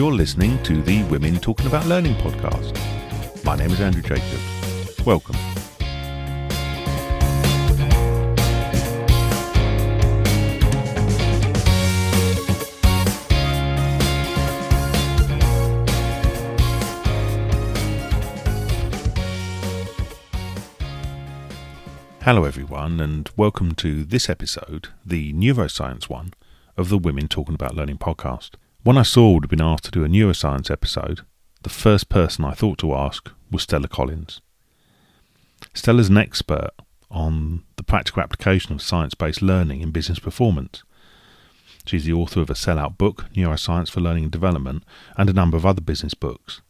You're listening to the Women Talking About Learning podcast. My name is Andrew Jacobs. Welcome. Hello, everyone, and welcome to this episode, the neuroscience one, of the Women Talking About Learning podcast. When I saw have been asked to do a neuroscience episode, the first person I thought to ask was Stella Collins. Stella's an expert on the practical application of science based learning in business performance. She's the author of a sellout book, Neuroscience for Learning and Development, and a number of other business books.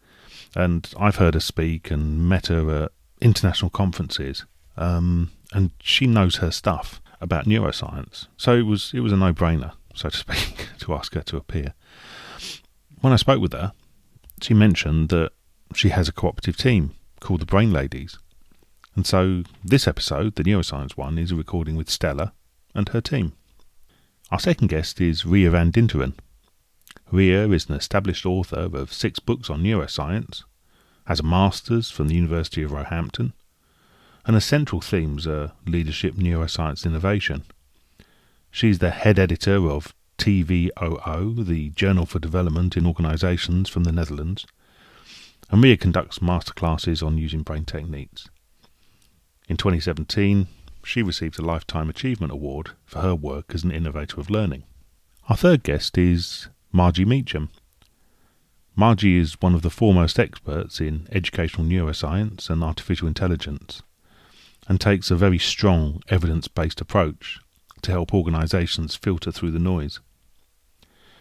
And I've heard her speak and met her at international conferences. Um, and she knows her stuff about neuroscience. So it was it was a no brainer, so to speak, to ask her to appear. When I spoke with her, she mentioned that she has a cooperative team called the Brain Ladies. And so this episode, the neuroscience one, is a recording with Stella and her team. Our second guest is Ria van Dinteren. Ria is an established author of six books on neuroscience, has a master's from the University of Roehampton, and her central themes are leadership, neuroscience, innovation. She's the head editor of TVOO, the Journal for Development in Organisations from the Netherlands, and Ria conducts masterclasses on using brain techniques. In 2017, she received a Lifetime Achievement Award for her work as an innovator of learning. Our third guest is Margie Meacham. Margie is one of the foremost experts in educational neuroscience and artificial intelligence and takes a very strong evidence based approach to help organisations filter through the noise.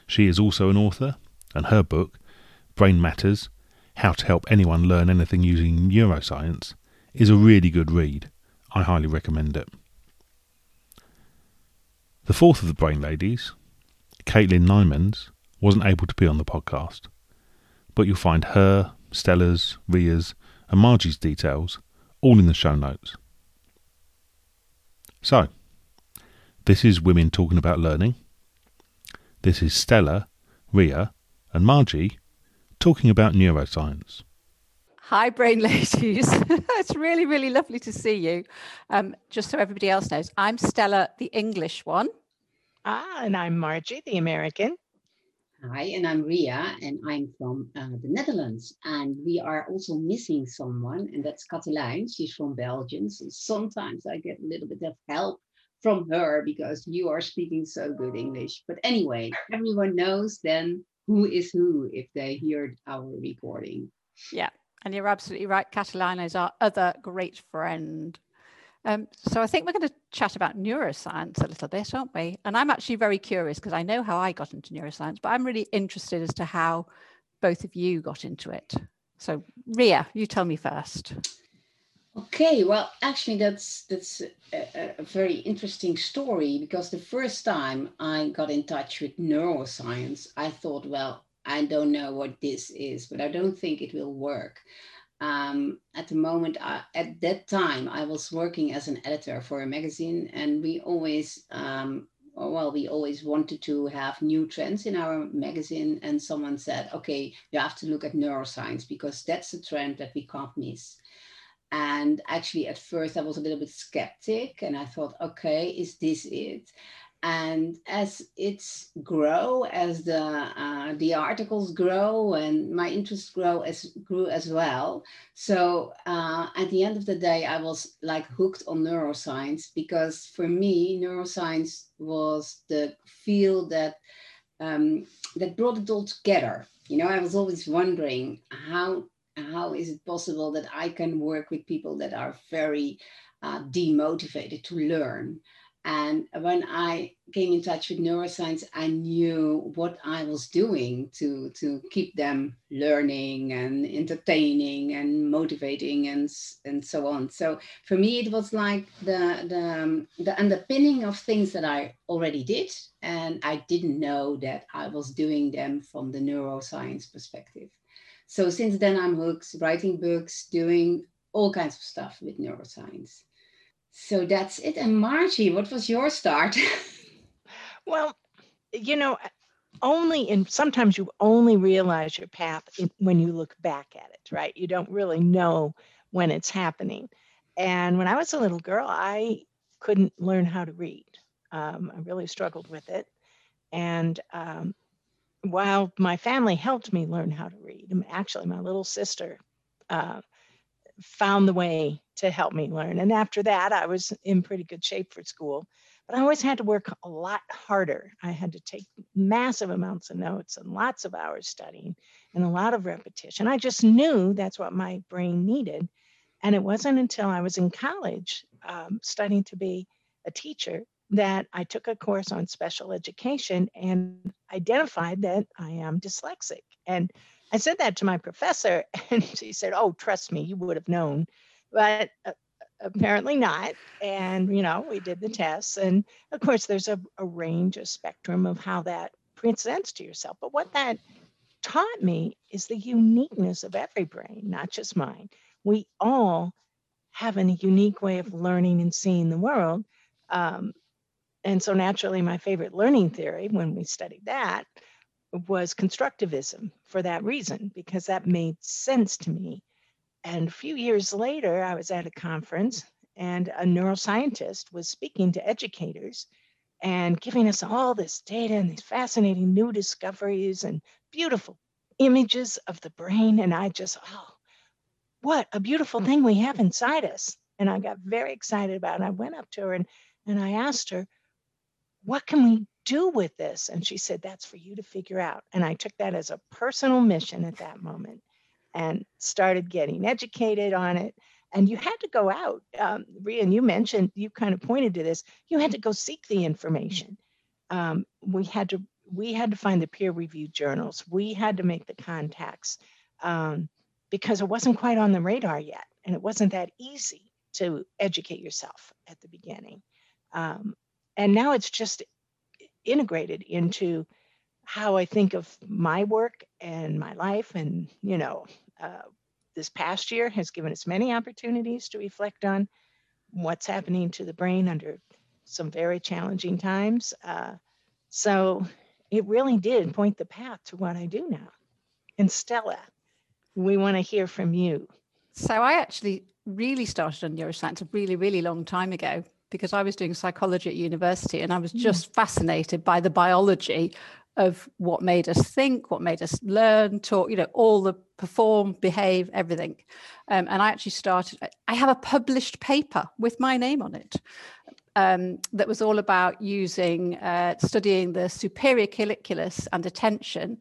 She is also an author, and her book, Brain Matters How to Help Anyone Learn Anything Using Neuroscience, is a really good read. I highly recommend it. The fourth of the Brain Ladies, Caitlin Nymans, wasn't able to be on the podcast, but you'll find her, Stella's, Ria's, and Margie's details all in the show notes. So, this is Women Talking About Learning. This is Stella, Ria, and Margie talking about neuroscience. Hi, brain ladies. it's really, really lovely to see you. Um, just so everybody else knows, I'm Stella, the English one. Ah, and I'm Margie, the American. Hi, and I'm Ria, and I'm from uh, the Netherlands. And we are also missing someone, and that's Katelijn. She's from Belgium. So sometimes I get a little bit of help from her because you are speaking so good English. But anyway, everyone knows then who is who if they hear our recording. Yeah, and you're absolutely right. Katelijn is our other great friend. Um, so I think we're going to chat about neuroscience a little bit, aren't we? And I'm actually very curious because I know how I got into neuroscience, but I'm really interested as to how both of you got into it. So Ria, you tell me first. Okay, well, actually, that's that's a, a, very interesting story because the first time I got in touch with neuroscience, I thought, well, I don't know what this is, but I don't think it will work um, at the moment, I, at that time, I was working as an editor for a magazine, and we always, um, well, we always wanted to have new trends in our magazine. And someone said, okay, you have to look at neuroscience because that's a trend that we can't miss. And actually, at first, I was a little bit skeptic, and I thought, okay, is this it? and as it's grow as the uh, the articles grow and my interest grow as grew as well so uh, at the end of the day i was like hooked on neuroscience because for me neuroscience was the field that um, that brought it all together you know i was always wondering how how is it possible that i can work with people that are very uh, demotivated to learn and when I came in touch with neuroscience, I knew what I was doing to, to keep them learning and entertaining and motivating and, and so on. So for me, it was like the, the, the underpinning of things that I already did. And I didn't know that I was doing them from the neuroscience perspective. So since then, I'm hooked, writing books, doing all kinds of stuff with neuroscience. So that's it. And Margie, what was your start? well, you know, only in sometimes you only realize your path when you look back at it, right? You don't really know when it's happening. And when I was a little girl, I couldn't learn how to read. Um, I really struggled with it. And um, while my family helped me learn how to read, actually, my little sister uh, found the way to help me learn. And after that, I was in pretty good shape for school. But I always had to work a lot harder. I had to take massive amounts of notes and lots of hours studying and a lot of repetition. I just knew that's what my brain needed. And it wasn't until I was in college um, studying to be a teacher that I took a course on special education and identified that I am dyslexic. And I said that to my professor, and she said, Oh, trust me, you would have known. But uh, apparently not. And, you know, we did the tests. And of course, there's a, a range, a spectrum of how that presents to yourself. But what that taught me is the uniqueness of every brain, not just mine. We all have a unique way of learning and seeing the world. Um, and so, naturally, my favorite learning theory when we studied that was constructivism for that reason, because that made sense to me and a few years later, I was at a conference and a neuroscientist was speaking to educators and giving us all this data and these fascinating new discoveries and beautiful images of the brain. And I just, oh, what a beautiful mm. thing we have inside us. And I got very excited about it. I went up to her and, and I asked her, what can we do with this? And she said, that's for you to figure out. And I took that as a personal mission at that moment and started getting educated on it. And you had to go out. Um, Rian, you mentioned, you kind of pointed to this. You had to go seek the information. Um, we had to we had to find the peer-reviewed journals. We had to make the contacts um, because it wasn't quite on the radar yet, and it wasn't that easy to educate yourself at the beginning. Um, and now it's just integrated into how I think of my work and my life. And, you know, uh, this past year has given us many opportunities to reflect on what's happening to the brain under some very challenging times. Uh, so it really did point the path to what I do now. And Stella, we want to hear from you. So I actually really started on neuroscience a really, really long time ago because I was doing psychology at university and I was hmm. just mm. fascinated by the biology of what made us think, what made us learn, talk, you know, all the perform, behave, everything. Um, and I actually started, I have a published paper with my name on it um, that was all about using, uh, studying the superior colliculus and attention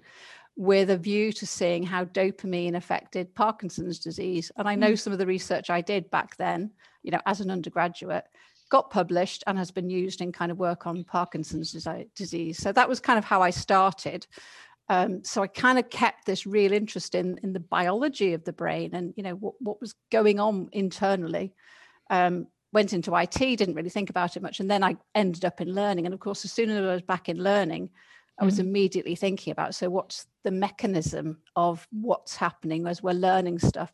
with a view to seeing how dopamine affected Parkinson's disease. And I know mm. some of the research I did back then, you know, as an undergraduate got published and has been used in kind of work on Parkinson's disease. So that was kind of how I started. Um, so I kind of kept this real interest in in the biology of the brain and you know what, what was going on internally. Um, went into IT, didn't really think about it much, and then I ended up in learning. And of course, as soon as I was back in learning, I was mm-hmm. immediately thinking about so what's the mechanism of what's happening as we're learning stuff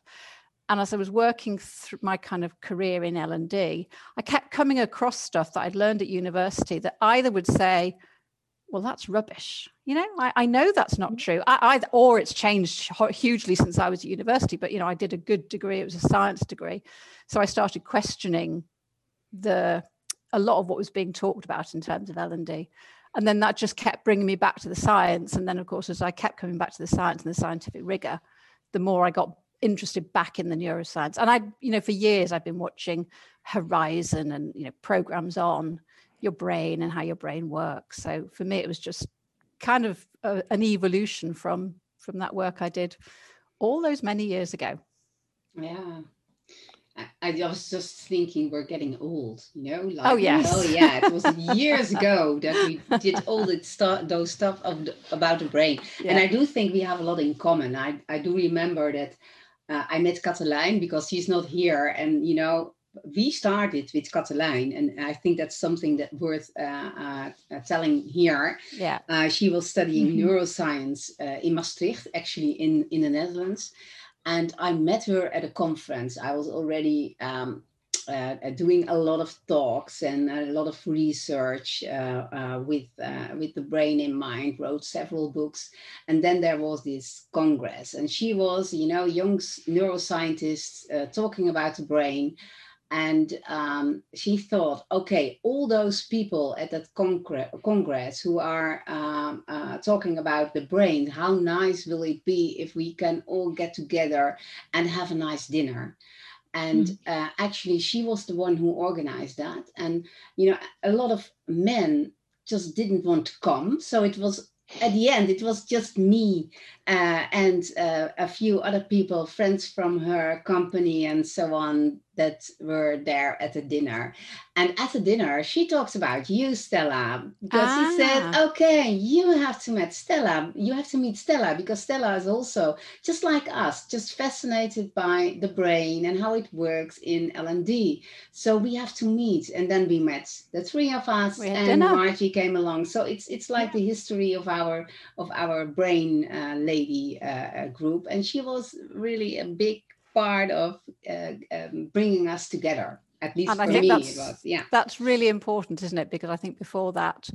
and as I was working through my kind of career in L and D, I kept coming across stuff that I'd learned at university that either would say, "Well, that's rubbish," you know, I, I know that's not mm-hmm. true, I, I, or it's changed hugely since I was at university. But you know, I did a good degree; it was a science degree, so I started questioning the a lot of what was being talked about in terms of L and D. And then that just kept bringing me back to the science. And then, of course, as I kept coming back to the science and the scientific rigor, the more I got interested back in the neuroscience. And I, you know, for years I've been watching Horizon and you know programs on your brain and how your brain works. So for me, it was just kind of a, an evolution from from that work I did all those many years ago. Yeah. I, was just thinking we're getting old, you know? Like, oh yes. Oh yeah, it was years ago that we did all the stuff, those stuff of the, about the brain, yeah. and I do think we have a lot in common. I I do remember that uh, I met Katelijn because she's not here. And, you know, we started with Katelijn, and I think that's something that worth uh, uh, telling here. Yeah. Uh, she was studying mm-hmm. neuroscience uh, in Maastricht, actually in, in the Netherlands. And I met her at a conference. I was already um, uh, doing a lot of talks and a lot of research uh, uh, with uh, with the brain in mind. Wrote several books, and then there was this congress, and she was, you know, young neuroscientist uh, talking about the brain. And um, she thought, okay, all those people at that congress who are um, uh, talking about the brain, how nice will it be if we can all get together and have a nice dinner? And mm. uh, actually she was the one who organized that and you know a lot of men just didn't want to come so it was at the end it was just me uh, and uh, a few other people friends from her company and so on that were there at the dinner. And at the dinner, she talks about you, Stella, because ah. she said, ah. okay, you have to meet Stella. You have to meet Stella because Stella is also just like us, just fascinated by the brain and how it works in L&D. So we have to meet. And then we met the three of us and dinner. Margie came along. So it's it's like the history of our of our brain uh, lady uh, group. And she was really a big part of uh, um, bringing us together. At least and for me, it was. Yeah, that's really important, isn't it? Because I think before that,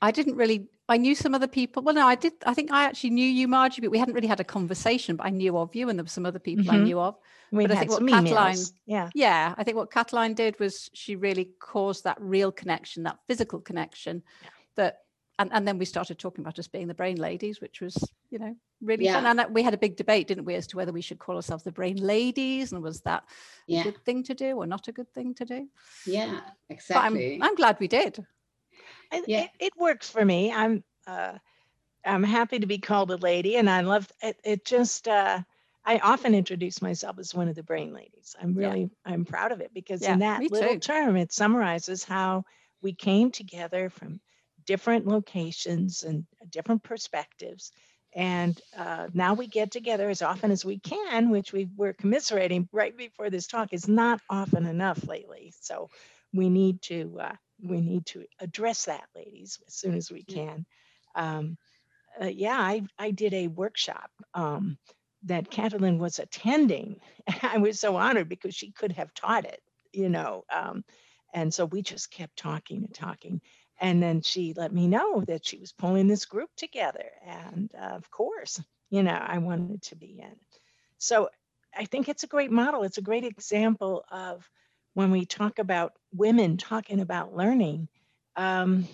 I didn't really. I knew some other people. Well, no, I did. I think I actually knew you, Margie, but we hadn't really had a conversation. But I knew of you, and there were some other people mm-hmm. I knew of. We but I think what Katelijn, yeah, yeah, I think what Katelijn did was she really caused that real connection, that physical connection, yeah. that and, and then we started talking about us being the brain ladies, which was, you know, really yeah. fun. And we had a big debate, didn't we, as to whether we should call ourselves the brain ladies and was that yeah. a good thing to do or not a good thing to do? Yeah, exactly. I'm, I'm, glad we did. yeah. It, it, works for me. I'm uh, I'm happy to be called a lady, and I love it. It just uh, I often introduce myself as one of the brain ladies. I'm really yeah. I'm proud of it because in that little too. term, it summarizes how we came together from different locations and different perspectives. And uh, now we get together as often as we can, which we were commiserating right before this talk is not often enough lately. So we need to uh, we need to address that, ladies, as soon as we can. Um, uh, yeah, I I did a workshop um, that Katelijn was attending. I was so honored because she could have taught it, you know. Um, and so we just kept talking and talking. And then she let me know that she was pulling this group together. And uh, of course, you know, I wanted to be in. So I think it's a great model. It's a great example of when we talk about women talking about learning. Um,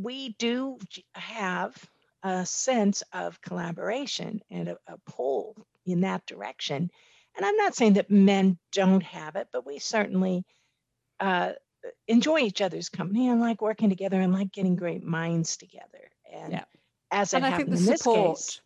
we do have a sense of collaboration and a, a pull in that direction. And I'm not saying that men don't have it, but we certainly uh, enjoy each other's company and like working together and like getting great minds together. And yeah. as it happened in this case,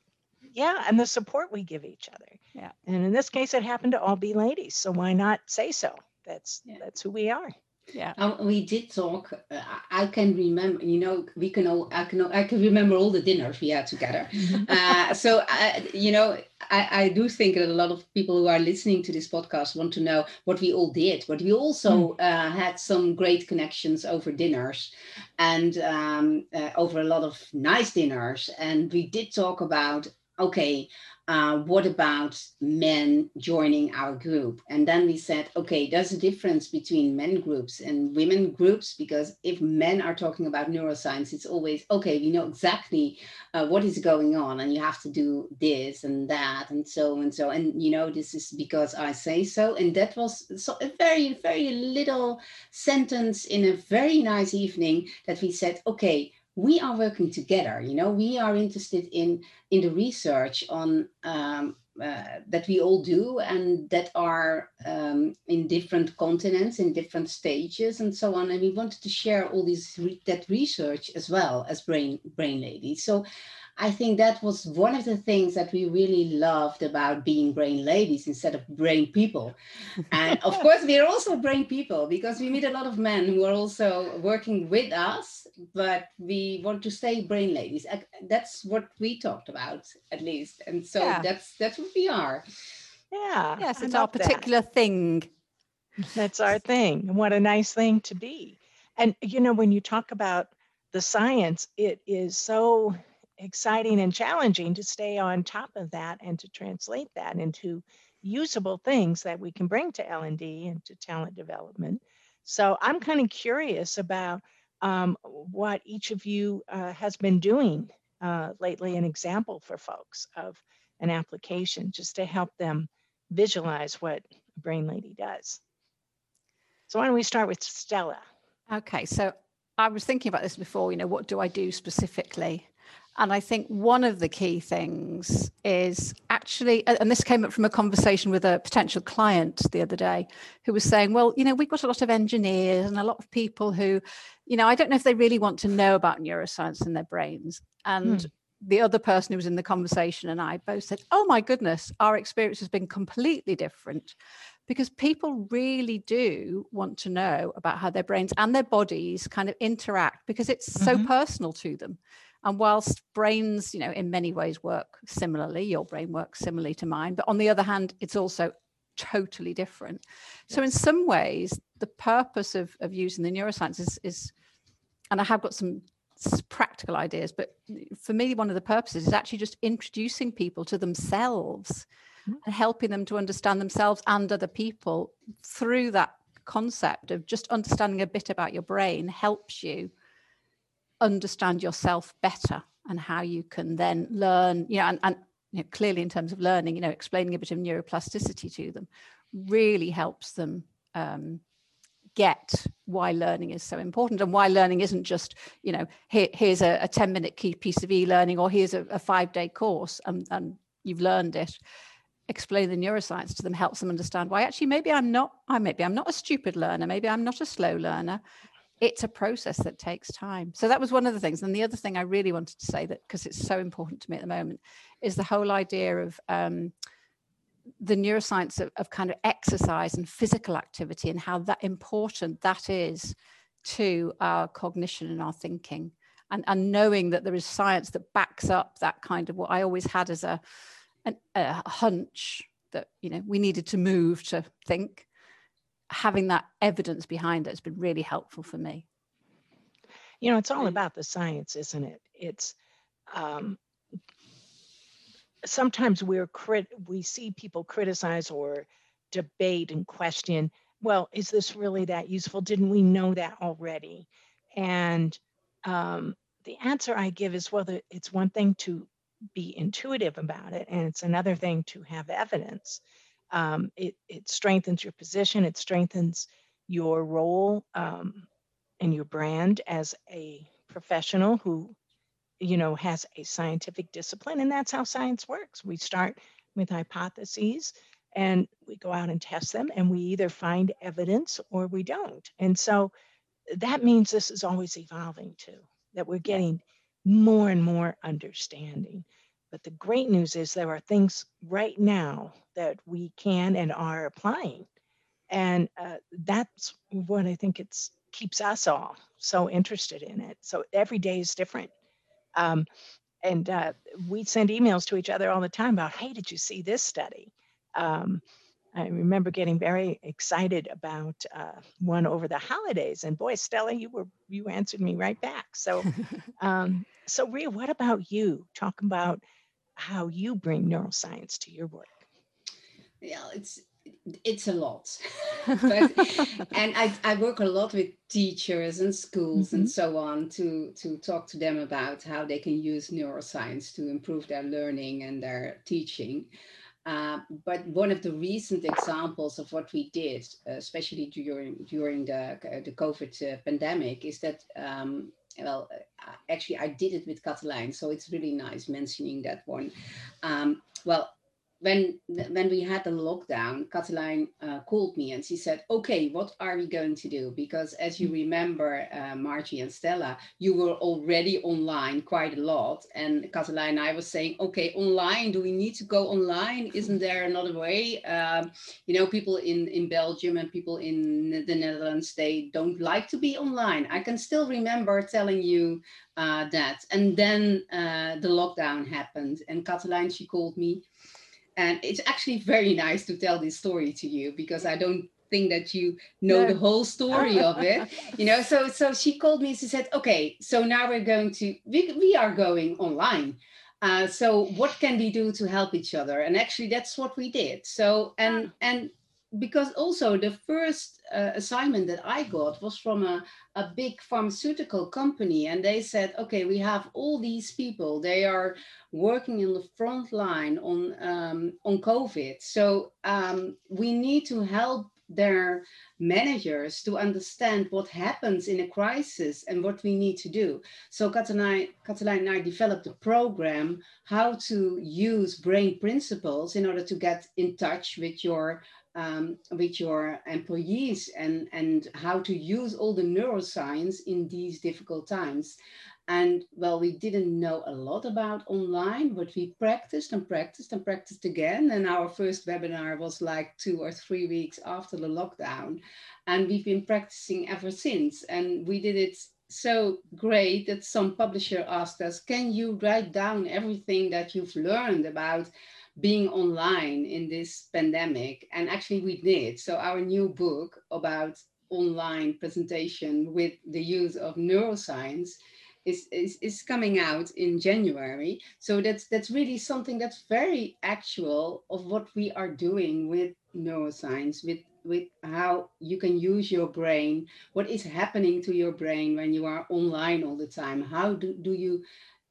yeah, and the support we give each other. Yeah. And in this case, it happened to all be ladies. So why not say so? That's yeah. that's who we are yeah. We did talk uh, i can remember you know we can all i can i can remember all the dinners we had together. Uh, so uh, you know I, I do think that a lot of people who are listening to this podcast want to know what we all did but we also mm. uh, had some great connections over dinners and um, uh, over a lot of nice dinners. And we did talk about okay uh, what about men joining our group? And then we said, okay, there's a difference between men groups and women groups because if men are talking about neuroscience, it's always, okay, we know exactly uh, what is going on and you have to do this and that and so and so. And, you know, this is because I say so. And that was so a very, very little sentence in a very nice evening that we said, okay, we are working together you know we are interested in in the research on um, uh, that we all do and that are um, in different continents in different stages and so on. And we wanted to share all this re- that research as well as brain brain ladies. So I think that was one of the things that we really loved about being brain ladies instead of brain people. And of course, we're also brain people because we meet a lot of men who are also working with us, but we want to stay brain ladies. That's what we talked about, at least. And so yeah. that's that's what we are. Yeah. Yes, it's our particular that. thing. That's our thing. And what a nice thing to be. And you know, when you talk about the science, it is so exciting and challenging to stay on top of that and to translate that into usable things that we can bring to L&D and to talent development. So I'm kind of curious about um, what each of you uh, has been doing uh, lately, an example for folks of an application just to help them visualize what Brain Lady does. So why don't we start with Stella? Okay, so I was thinking about this before, you know, what do I do specifically? And I think one of the key things is actually, and this came up from a conversation with a potential client the other day who was saying, well, you know, we've got a lot of engineers and a lot of people who, you know, I don't know if they really want to know about neuroscience in their brains. And hmm. the other person who was in the conversation and I both said, oh my goodness, our experience has been completely different because people really do want to know about how their brains and their bodies kind of interact because it's mm-hmm. so personal to them and whilst brains, you know, in many ways work similarly, your brain works similarly to mine, but on the other hand, it's also totally different. So in some ways, the purpose of, of using the neuroscience is, is, and I have got some practical ideas, but for me, one of the purposes is actually just introducing people to themselves mm-hmm. and helping them to understand themselves and other people through that concept of just understanding a bit about your brain helps you understand yourself better and how you can then learn, you know, and, and you know, clearly in terms of learning, you know, explaining a bit of neuroplasticity to them really helps them um, get why learning is so important and why learning isn't just, you know, here, here's a, a 10 minute key piece of e-learning or here's a, a five day course and, and you've learned it. Explain the neuroscience to them helps them understand why actually maybe i'm not i maybe i'm not a stupid learner maybe i'm not a slow learner it's a process that takes time. So that was one of the things. And the other thing I really wanted to say that because it's so important to me at the moment is the whole idea of um, the neuroscience of, of kind of exercise and physical activity and how that important that is to our cognition and our thinking. And, and knowing that there is science that backs up that kind of what I always had as a, an, a hunch that you know we needed to move to think having that evidence behind it has been really helpful for me. You know, it's all about the science, isn't it? It's um, sometimes we're crit we see people criticize or debate and question. Well, is this really that useful? Didn't we know that already? And um, the answer I give is well, it's one thing to be intuitive about it, and it's another thing to have evidence um, it, it strengthens your position, it strengthens your role um, and your brand as a professional who you know has a scientific discipline and that's how science works. We start with hypotheses and we go out and test them and we either find evidence or we don't. And so that means this is always evolving too that we're getting more and more understanding but the great news is there are things right now that we can and are applying. And uh, that's what I think it's keeps us all so interested in it. So every day is different. Um, and uh, we send emails to each other all the time about, hey, did you see this study? Um, I remember getting very excited about uh, one over the holidays, and boy, Stella, you were you answered me right back. So, um, so Ria, what about you? Talk about how you bring neuroscience to your work. Yeah, it's it's a lot but, and I, I work a lot with teachers and schools mm-hmm. and so on to to talk to them about how they can use neuroscience to improve their learning and their teaching uh, but one of the recent examples of what we did, especially during during the the COVID uh, pandemic, is that um, well, uh, actually, I did it with Katelijn, so it's really nice mentioning that one. Um, well, when when we had the lockdown, Katelijn uh, called me and she said, "Okay, what are we going to do?" Because as you remember, uh, Margie and Stella, you were already online quite a lot, and Katelijn and I was saying, "Okay, online. Do we need to go online? Isn't there another way?" Um, you know, people in in Belgium and people in the Netherlands they don't like to be online. I can still remember telling you uh, that, and then uh, the lockdown happened, and Katelijn she called me and it's actually very nice to tell this story to you because I don't think that you know no. the whole story of it. You know, so so she called me and she said, "Okay, so now we're going to we we are going online." Uh, so what can we do to help each other? And actually, that's what we did. So and and because also the first uh, assignment that I got was from a, a big pharmaceutical company, and they said, okay, we have all these people. They are working in the front line on um, on COVID. So um, we need to help their managers to understand what happens in a crisis and what we need to do. So Katelijn and I developed a program how to use brain principles in order to get in touch with your um, with your employees and, and how to use all the neuroscience in these difficult times. And well, we didn't know a lot about online, but we practiced and practiced and practiced again. And our first webinar was like two or three weeks after the lockdown. And we've been practicing ever since. And we did it so great that some publisher asked us, can you write down everything that you've learned about being online in this pandemic? And actually we did. So our new book about online presentation with the use of neuroscience is, is, is coming out in January. So that's that's really something that's very actual of what we are doing with neuroscience, with with how you can use your brain, what is happening to your brain when you are online all the time. How do, do you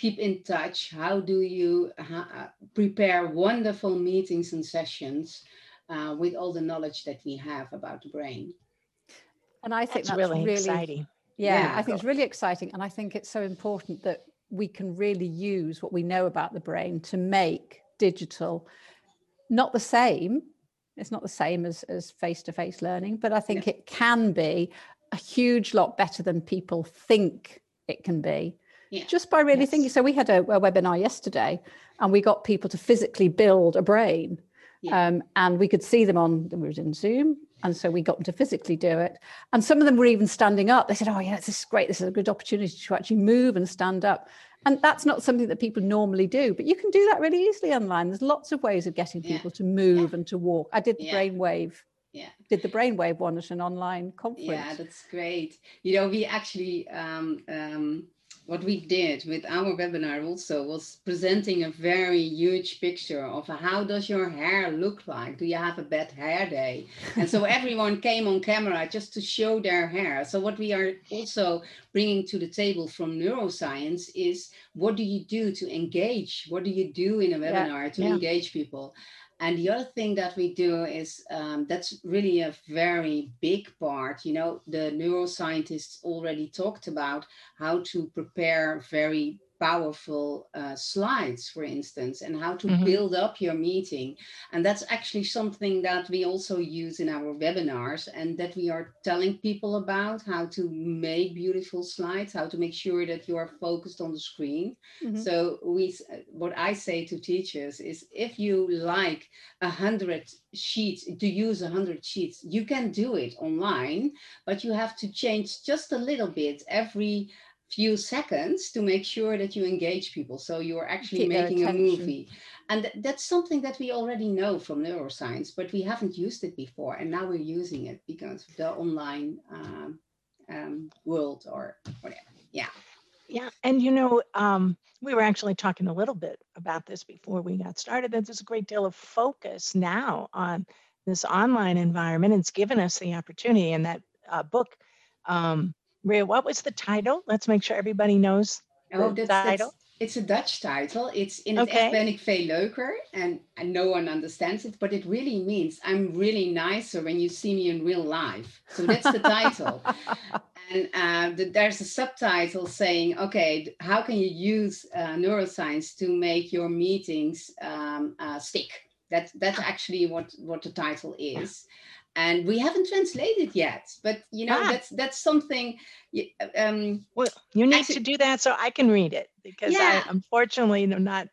keep in touch? How do you uh, prepare wonderful meetings and sessions uh, with all the knowledge that we have about the brain? And I think that's, that's really, really exciting. Yeah, Yeah. I think it's really exciting. And I think it's so important that we can really use what we know about the brain to make digital not the same. It's not the same as, as face-to-face learning, but I think it can be a huge lot better than people think it can be. Yeah. Just by really Yes. thinking. So we had a, a webinar yesterday and we got people to physically build a brain. Yeah. Um, and we could see them on, we were in Zoom. And so we got them to physically do it. And some of them were even standing up. They said, Oh, yeah, this is great. This is a good opportunity to actually move and stand up. And that's not something that people normally do, but you can do that really easily online. There's lots of ways of getting Yeah. people to move and to walk. I did the Yeah. brainwave, Yeah. did the brainwave one at an online conference. Yeah, that's great. You know, we actually, um, um, what we did with our webinar also was presenting a very huge picture of how does your hair look like? Do you have a bad hair day? And so everyone came on camera just to show their hair. So what we are also bringing to the table from neuroscience is what do you do to engage? What do you do in a Yeah, webinar to yeah. engage people? And the other thing that we do is um, that's really a very big part. You know, the neuroscientists already talked about how to prepare very powerful uh, slides, for instance, and how to Mhm. build up your meeting. And that's actually something that we also use in our webinars and that we are telling people about how to make beautiful slides, how to make sure that you are focused on the screen. Mhm. So we, what I say to teachers is, if you like a hundred sheets to use a hundred sheets, you can do it online, but you have to change just a little bit every few seconds to make sure that you engage people. So you are actually Keep making a movie, and th- that's something that we already know from neuroscience, but we haven't used it before, and now we're using it because of the online um, um, world or whatever. Yeah. Yeah, and you know, um, we were actually talking a little bit about this before we got started. That there's a great deal of focus now on this online environment. It's given us the opportunity. And that uh, book, um, Ria, what was the title? Let's make sure everybody knows. Oh, the that's, that's title? it's a Dutch title. It's in het Okay. echt ben ik veel leuker, and, and no one understands it, but it really means I'm really nicer when you see me in real life. So that's the title. and uh, th- there's a subtitle saying, okay, how can you use uh, neuroscience to make your meetings um, uh, stick? That, that's actually what, what the title is. And we haven't translated yet, but you know Ah. that's that's something. Um, Well, you need Actually- to do that so I can read it because Yeah. I unfortunately am not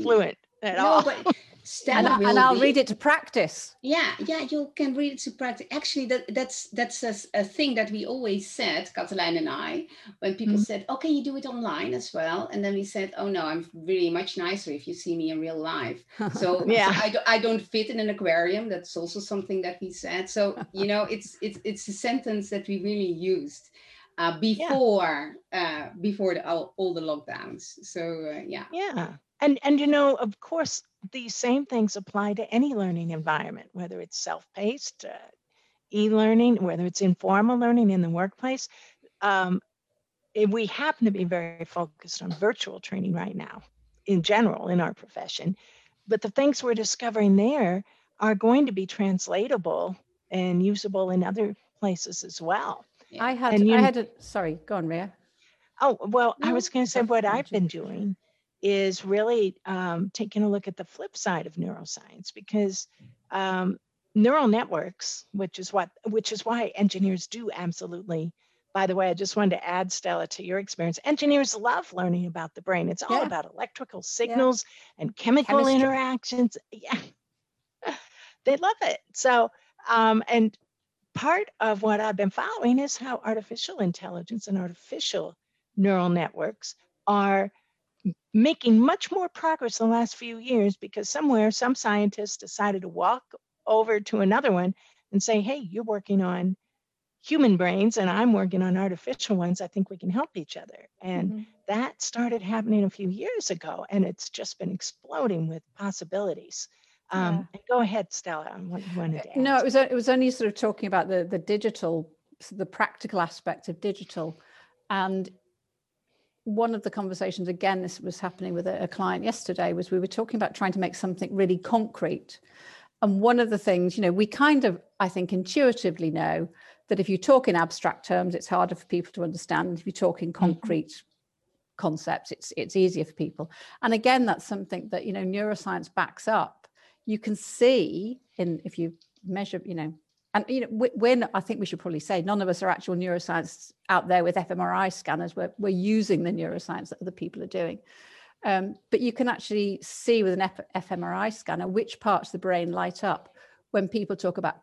fluent at no, all. but and, I- and I'll be. read it to practice. Yeah, yeah, you can read it to practice. Actually, that that's that's a, a thing that we always said, Katelijn and I, when people Mhm. said, "Oh, can you do it online as well?" And then we said, "Oh no, I'm really much nicer if you see me in real life." So, Yeah. so I, do, I don't fit in an aquarium. That's also something that we said. So you know, it's it's it's a sentence that we really used. uh, before yeah. uh, before the, all, all, the lockdowns. So uh, yeah. Yeah, and and you know, of course, these same things apply to any learning environment, whether it's self-paced, uh, e-learning, whether it's informal learning in the workplace. Um, we happen to be very focused on virtual training right now, in general, in our profession. But the things we're discovering there are going to be translatable and usable in other places as well. I had, you, I had a, sorry, go on, Ria. Oh, well, no, I was going to say what I've been doing is really um, taking a look at the flip side of neuroscience because um, neural networks, which is what, which is why engineers do absolutely. By the way, I just wanted to add, Stella, to your experience. Engineers love learning about the brain. It's all yeah. about electrical signals yeah. and chemical Chemistry. interactions. Yeah, they love it. So, um, and part of what I've been following is how artificial intelligence and artificial neural networks are making much more progress in the last few years because somewhere some scientists decided to walk over to another one and say, hey, you're working on human brains and I'm working on artificial ones. I think we can help each other. And mm-hmm. that started happening a few years ago and it's just been exploding with possibilities. Um, yeah. Go ahead, Stella. What you wanted to add. No, it was it was only sort of talking about the the digital, the practical aspect of digital, and one of the conversations again this was happening with a, a client yesterday was we were talking about trying to make something really concrete and one of the things you know we kind of i think intuitively know that if you talk in abstract terms it's harder for people to understand if you talk in mm-hmm. concrete mm-hmm. concepts it's it's easier for people and again that's something that you know neuroscience backs up you can see in if you measure you know and you know we're i think we should probably say none of us are actual neuroscience out there with fmri scanners. We're, we're using the neuroscience that other people are doing. Um, but you can actually see with an F- fmri scanner which parts of the brain light up when people talk about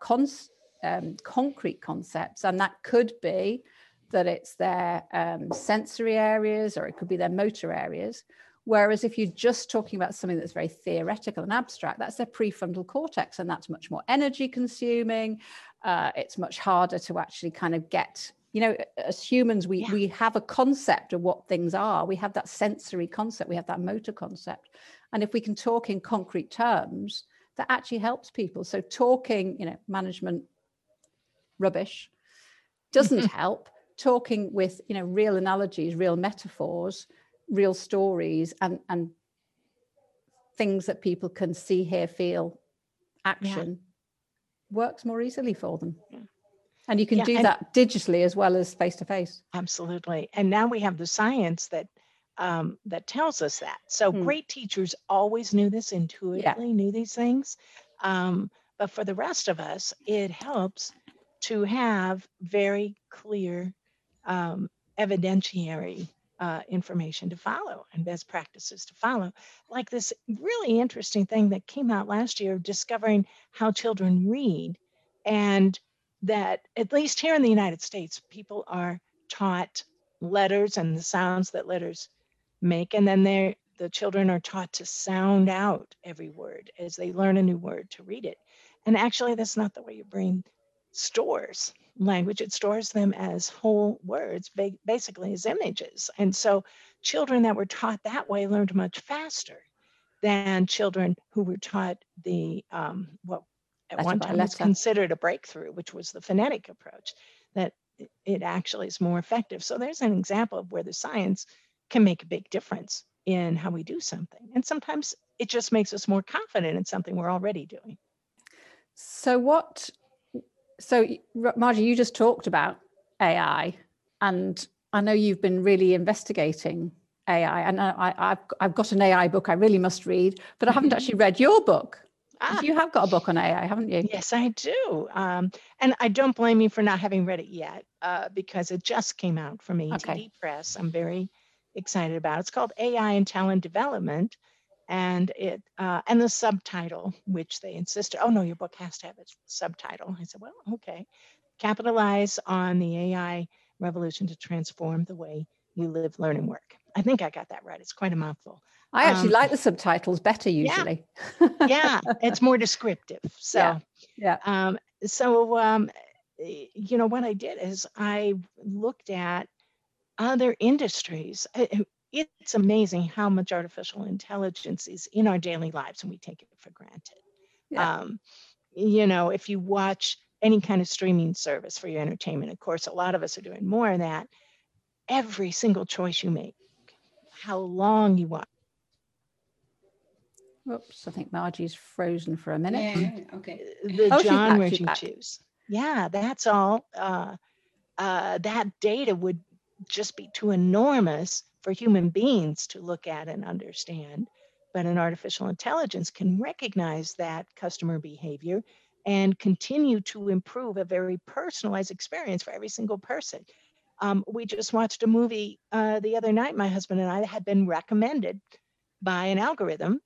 um, concrete concepts. And that could be that it's their um, sensory areas or it could be their motor areas Whereas if you're just talking about something that's very theoretical and abstract, that's their prefrontal cortex, and that's much more energy consuming. Uh, it's much harder to actually kind of get. You know, as humans, we yeah. we have a concept of what things are. We have that sensory concept. We have that motor concept, and if we can talk in concrete terms, that actually helps people. So talking, you know, management rubbish doesn't help. Talking with you know real analogies, real metaphors real stories and and things that people can see hear feel action yeah. works more easily for them yeah. and you can yeah, do that digitally as well as face to face absolutely and now we have the science that um, that tells us that so hmm. great teachers always knew this intuitively knew these things um, but for the rest of us it helps to have very clear um, evidentiary uh, information to follow and best practices to follow. Like this really interesting thing that came out last year, of discovering how children read, and that at least here in the United States, people are taught letters and the sounds that letters make, and then they the children are taught to sound out every word as they learn a new word to read it. And actually, that's not the way your brain stores language, it stores them as whole words, basically as images. And so children that were taught that way learned much faster than children who were taught the um, what at one time was considered a breakthrough, which was the phonetic approach, that it actually is more effective. So there's an example of where the science can make a big difference in how we do something. And sometimes it just makes us more confident in something we're already doing. So what so Margie, you just talked about AI, and I know you've been really investigating AI, and I, have I've got an AI book I really must read, but I haven't actually read your book. Ah. You have got a book on AI, haven't you? Yes, I do. Um, and I don't blame you for not having read it yet, uh, because it just came out from ATD okay. Press. I'm very excited about. It. It's called AI and Talent Development, and it uh, and the subtitle which they insisted oh no your book has to have a subtitle. I said well okay. Capitalize on the ai revolution to transform the way you live learn and work. I think i got that right. It's quite a mouthful. I actually um, like the subtitles better usually. Yeah, yeah it's more descriptive so yeah, yeah. Um, so um, you know, what I did is I looked at other industries. It's amazing how much artificial intelligence is in our daily lives and we take it for granted. Yeah. Um, you know, if you watch any kind of streaming service for your entertainment, of course, a lot of us are doing more of that. Every single choice you make, how long you watch, Oops, I think Margie's frozen for a minute. Yeah, okay. the Oh, she's back, she's you back. choose. Yeah, that's all. Uh, uh, that data would just be too enormous for human beings to look at and understand. But an artificial intelligence can recognize that customer behavior and continue to improve a very personalized experience for every single person. Um, we just watched a movie uh, the other night, my husband and I had been recommended by an algorithm.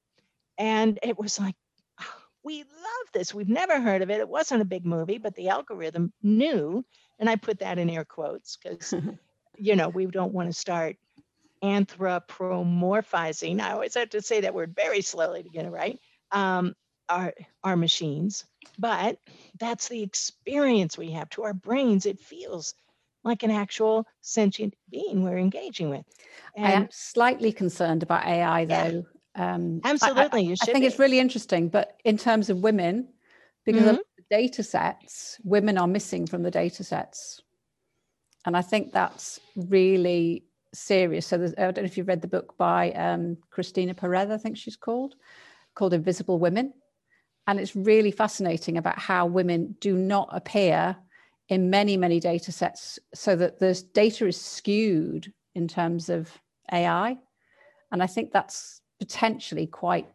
And it was like, "Oh, we love this. We've never heard of it. It wasn't a big movie, but the algorithm knew. And I put that in air quotes because, you know, we don't want to start anthropomorphizing. I always have to say that word very slowly to get it right. Um, our, our machines, but that's the experience we have to our brains. It feels like an actual sentient being we're engaging with. I am And slightly concerned about AI Yeah. though. Um, I- I- absolutely, you I should think it's really interesting, but in terms of women, because of Mhm. the data sets, women are missing from the data sets. And I think that's really serious. So I don't know if you've read the book by um, Christina Perez, I think she's called, called Invisible Women. And it's really fascinating about how women do not appear in many, many data sets so that this data is skewed in terms of AI. And I think that's potentially quite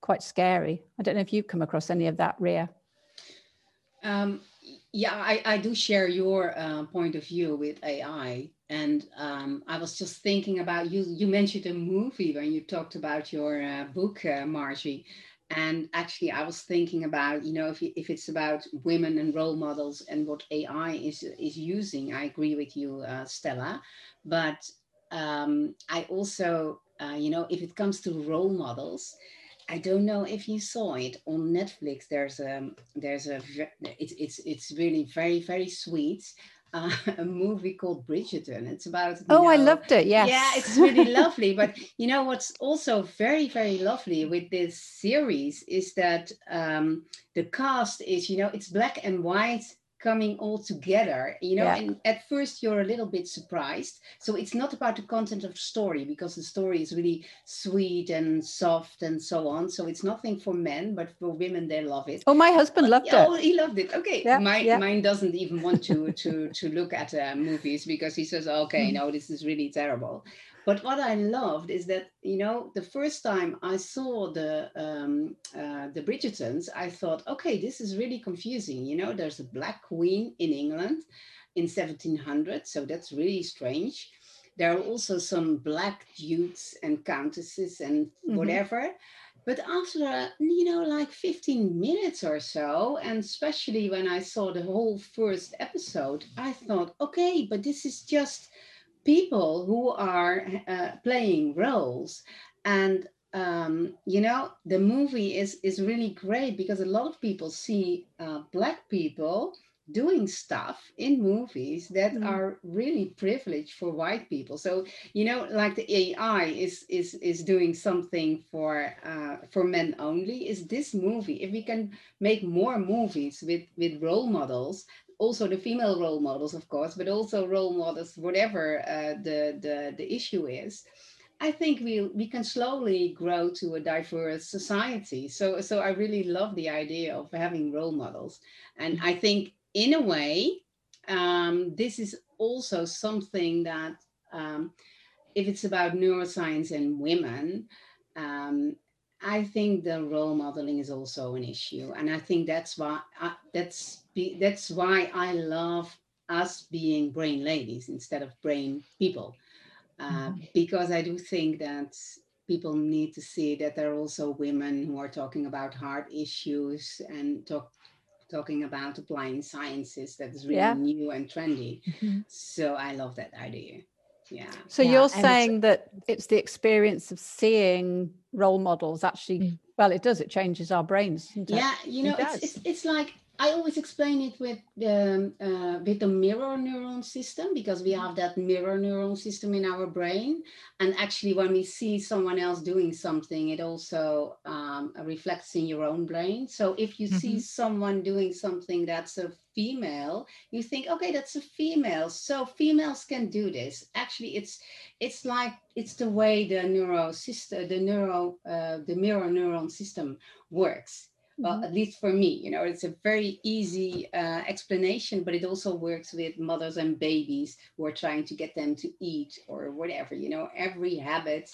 quite scary. I don't know if you've come across any of that, Ria. Um, yeah, I, I do share your uh, point of view with AI. And um, I was just thinking about you. You mentioned a movie when you talked about your uh, book, uh, Margie. And actually, I was thinking about, you know, if, you- if it's about women and role models and what AI is, is using, I agree with you, uh, Stella. But um, I also, uh, you know, if it comes to role models, I don't know if you saw it on Netflix. There's a there's a it's it's it's really very very sweet. Uh, a movie called Bridgerton. It's about Oh, I loved it. Yeah, yeah, it's really lovely. But you know what's also very, very lovely with this series is that um, the cast is, you know, it's black and white coming all together. You know, Yeah. and at first you're a little bit surprised. So it's not about the content of the story because the story is really sweet and soft and so on. So it's nothing for men, but for women they love it. Oh, my husband loved it. Oh, he loved it. Okay, Yeah, mine, yeah. mine doesn't even want to to to look at uh, movies because he says, "Okay, no, this is really terrible." But what I loved is that you know the first time I saw the um, uh, the Bridgertons, I thought, "Okay, this is really confusing." You know, there's a black queen in England in 1700, so that's really strange. There are also some black dukes and countesses and Mhm. whatever. But after, you know, like 15 minutes or so, and especially when I saw the whole first episode, I thought, okay, but this is just people who are uh, playing roles. And, um, you know, the movie is, is really great because a lot of people see uh, Black people doing stuff in movies that Mm. are really privileged for white people. So you know like the ai is is is doing something for uh, for men only is this movie if we can make more movies with with role models also the female role models of course but also role models whatever uh, the the the issue is I think we we can slowly grow to a diverse society. So so I really love the idea of having role models, and I think in a way um, this is also something that um, if it's about neuroscience and women, um, I think the role modeling is also an issue, and I think that's why I, that's be, that's why I love us being brain ladies instead of brain people, uh, because I do think that people need to see that there are also women who are talking about heart issues and talk talking about applying sciences that is really Yeah. new and trendy. Mhm. So I love that idea. Yeah. So Yeah, you're and it's- saying that it's the experience of seeing role models actually, Mm. well, it does, it changes our brains. doesn't it? yeah you know It it's, it's it's like I always explain it with the uh, with the mirror neuron system because we have that mirror neuron system in our brain, and actually when we see someone else doing something, it also um, reflects in your own brain. So if you mm-hmm. see someone doing something that's a female, you think, okay, that's a female, so females can do this. Actually, it's it's like it's the way the neuro system, the neuro, uh, the mirror neuron system works well mm-hmm. at least for me you know it's a very easy uh, explanation but it also works with mothers and babies who are trying to get them to eat or whatever you know every habit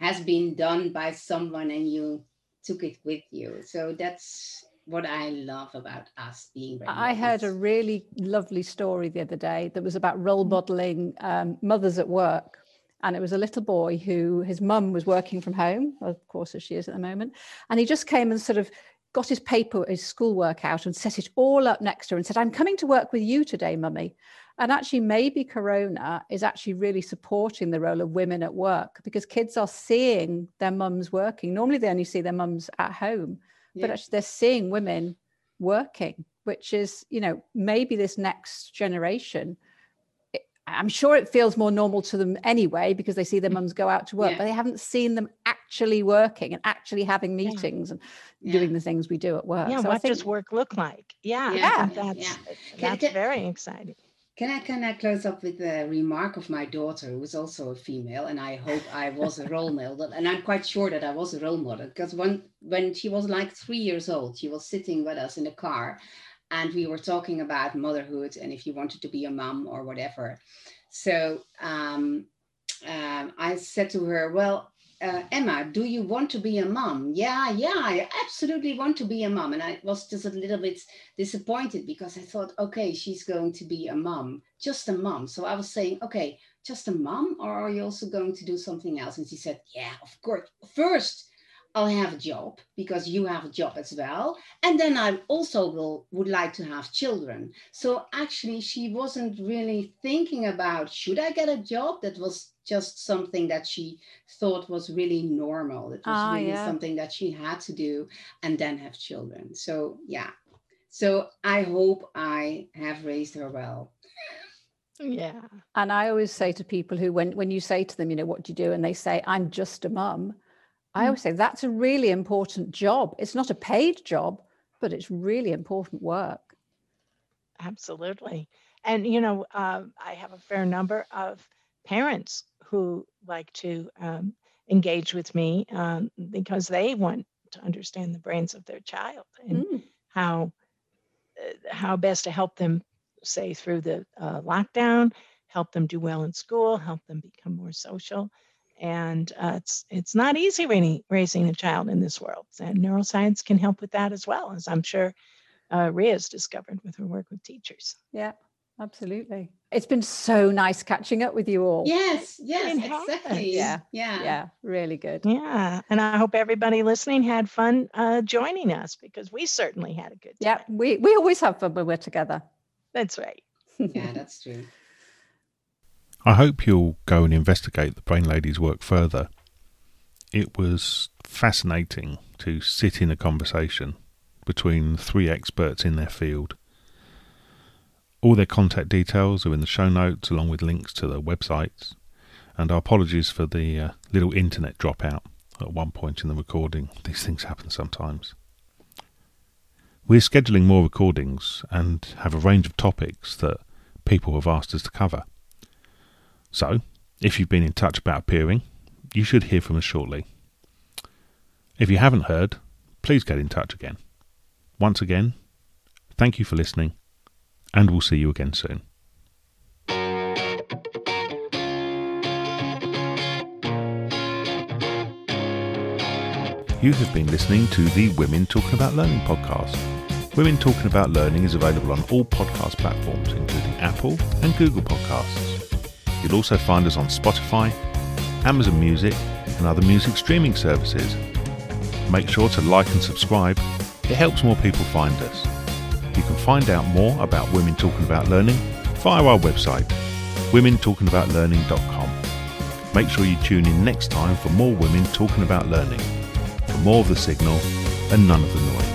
has been done by someone and you took it with you so that's what I love about us being. I heard a really lovely story the other day that was about role mm-hmm. modeling um, mothers at work. And it was a little boy who his mum was working from home, of course, as she is at the moment. And he just came and sort of got his paper, his schoolwork out and set it all up next to her and said, I'm coming to work with you today, mummy. And actually, maybe Corona is actually really supporting the role of women at work because kids are seeing their mums working. Normally, they only see their mums at home, yeah. but actually, they're seeing women working, which is, you know, maybe this next generation I'm sure it feels more normal to them anyway because they see their mm. mums go out to work, yeah. but they haven't seen them actually working and actually having meetings yeah. and yeah. doing the things we do at work. Yeah, so what think, does work look like? Yeah, yeah. that's, that's can, very exciting. Can I can I close up with a remark of my daughter, who is also a female, and I hope I was a role model, and I'm quite sure that I was a role model because when when she was like three years old, she was sitting with us in the car, and we were talking about motherhood and if you wanted to be a mom or whatever. So um, um, I said to her, Well, uh, Emma, do you want to be a mom? Yeah, yeah, I absolutely want to be a mom. And I was just a little bit disappointed because I thought, okay, she's going to be a mom, just a mom. So I was saying, okay, just a mom, or are you also going to do something else? And she said, yeah, of course. First, I'll have a job because you have a job as well. And then I also will would like to have children. So actually she wasn't really thinking about should I get a job? That was just something that she thought was really normal. It was ah, really yeah. something that she had to do and then have children. So yeah. So I hope I have raised her well. Yeah. And I always say to people who when when you say to them, you know, what do you do? And they say, I'm just a mum I always say that's a really important job. It's not a paid job, but it's really important work. Absolutely. And, you know, uh, I have a fair number of parents who like to um, engage with me um, because they want to understand the brains of their child and mm. how uh, how best to help them say through the uh, lockdown help them do well in school help them become more social and uh, it's it's not easy raising, raising a child in this world and neuroscience can help with that as well as i'm sure uh, Ria's discovered with her work with teachers. Yeah absolutely. It's been so nice catching up with you all. Yes yes exactly. Yeah. Yeah. Yeah really good. Yeah and i hope everybody listening had fun uh, joining us because we certainly had a good time. yeah we we always have fun when we're together. That's right. Yeah that's true I hope you'll go and investigate the Brain Lady's work further. It was fascinating to sit in a conversation between three experts in their field. All their contact details are in the show notes, along with links to their websites. And our apologies for the uh, little internet dropout at one point in the recording. These things happen sometimes. We're scheduling more recordings and have a range of topics that people have asked us to cover. So, if you've been in touch about appearing, you should hear from us shortly. If you haven't heard, please get in touch again. Once again, thank you for listening, and we'll see you again soon. You have been listening to the Women Talking About Learning podcast. Women Talking About Learning is available on all podcast platforms, including Apple and Google Podcasts. You'll also find us on Spotify, Amazon Music, and other music streaming services. Make sure to like and subscribe, it helps more people find us. You can find out more about Women Talking About Learning via our website, womentalkingaboutlearning.com. Make sure you tune in next time for more women talking about learning, for more of the signal and none of the noise.